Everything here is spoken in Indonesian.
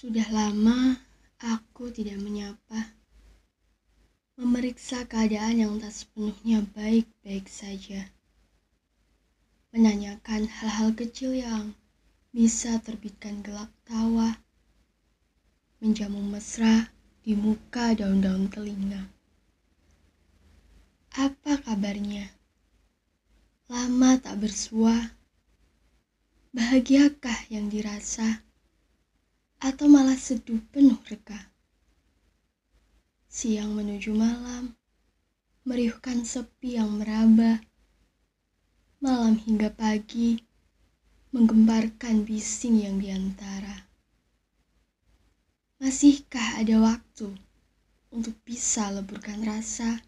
Sudah lama aku tidak menyapa, memeriksa keadaan yang tak sepenuhnya baik-baik saja, menanyakan hal-hal kecil yang bisa terbitkan gelak tawa, menjamu mesra di muka daun-daun telinga. Apa kabarnya? Lama tak bersua. Bahagiakah yang dirasa? Atau malah seduh penuh reka? Siang menuju malam, meriuhkan sepi yang meraba. Malam hingga pagi, menggemparkan bising yang di antara. Masihkah ada waktu untuk bisa leburkan rasa?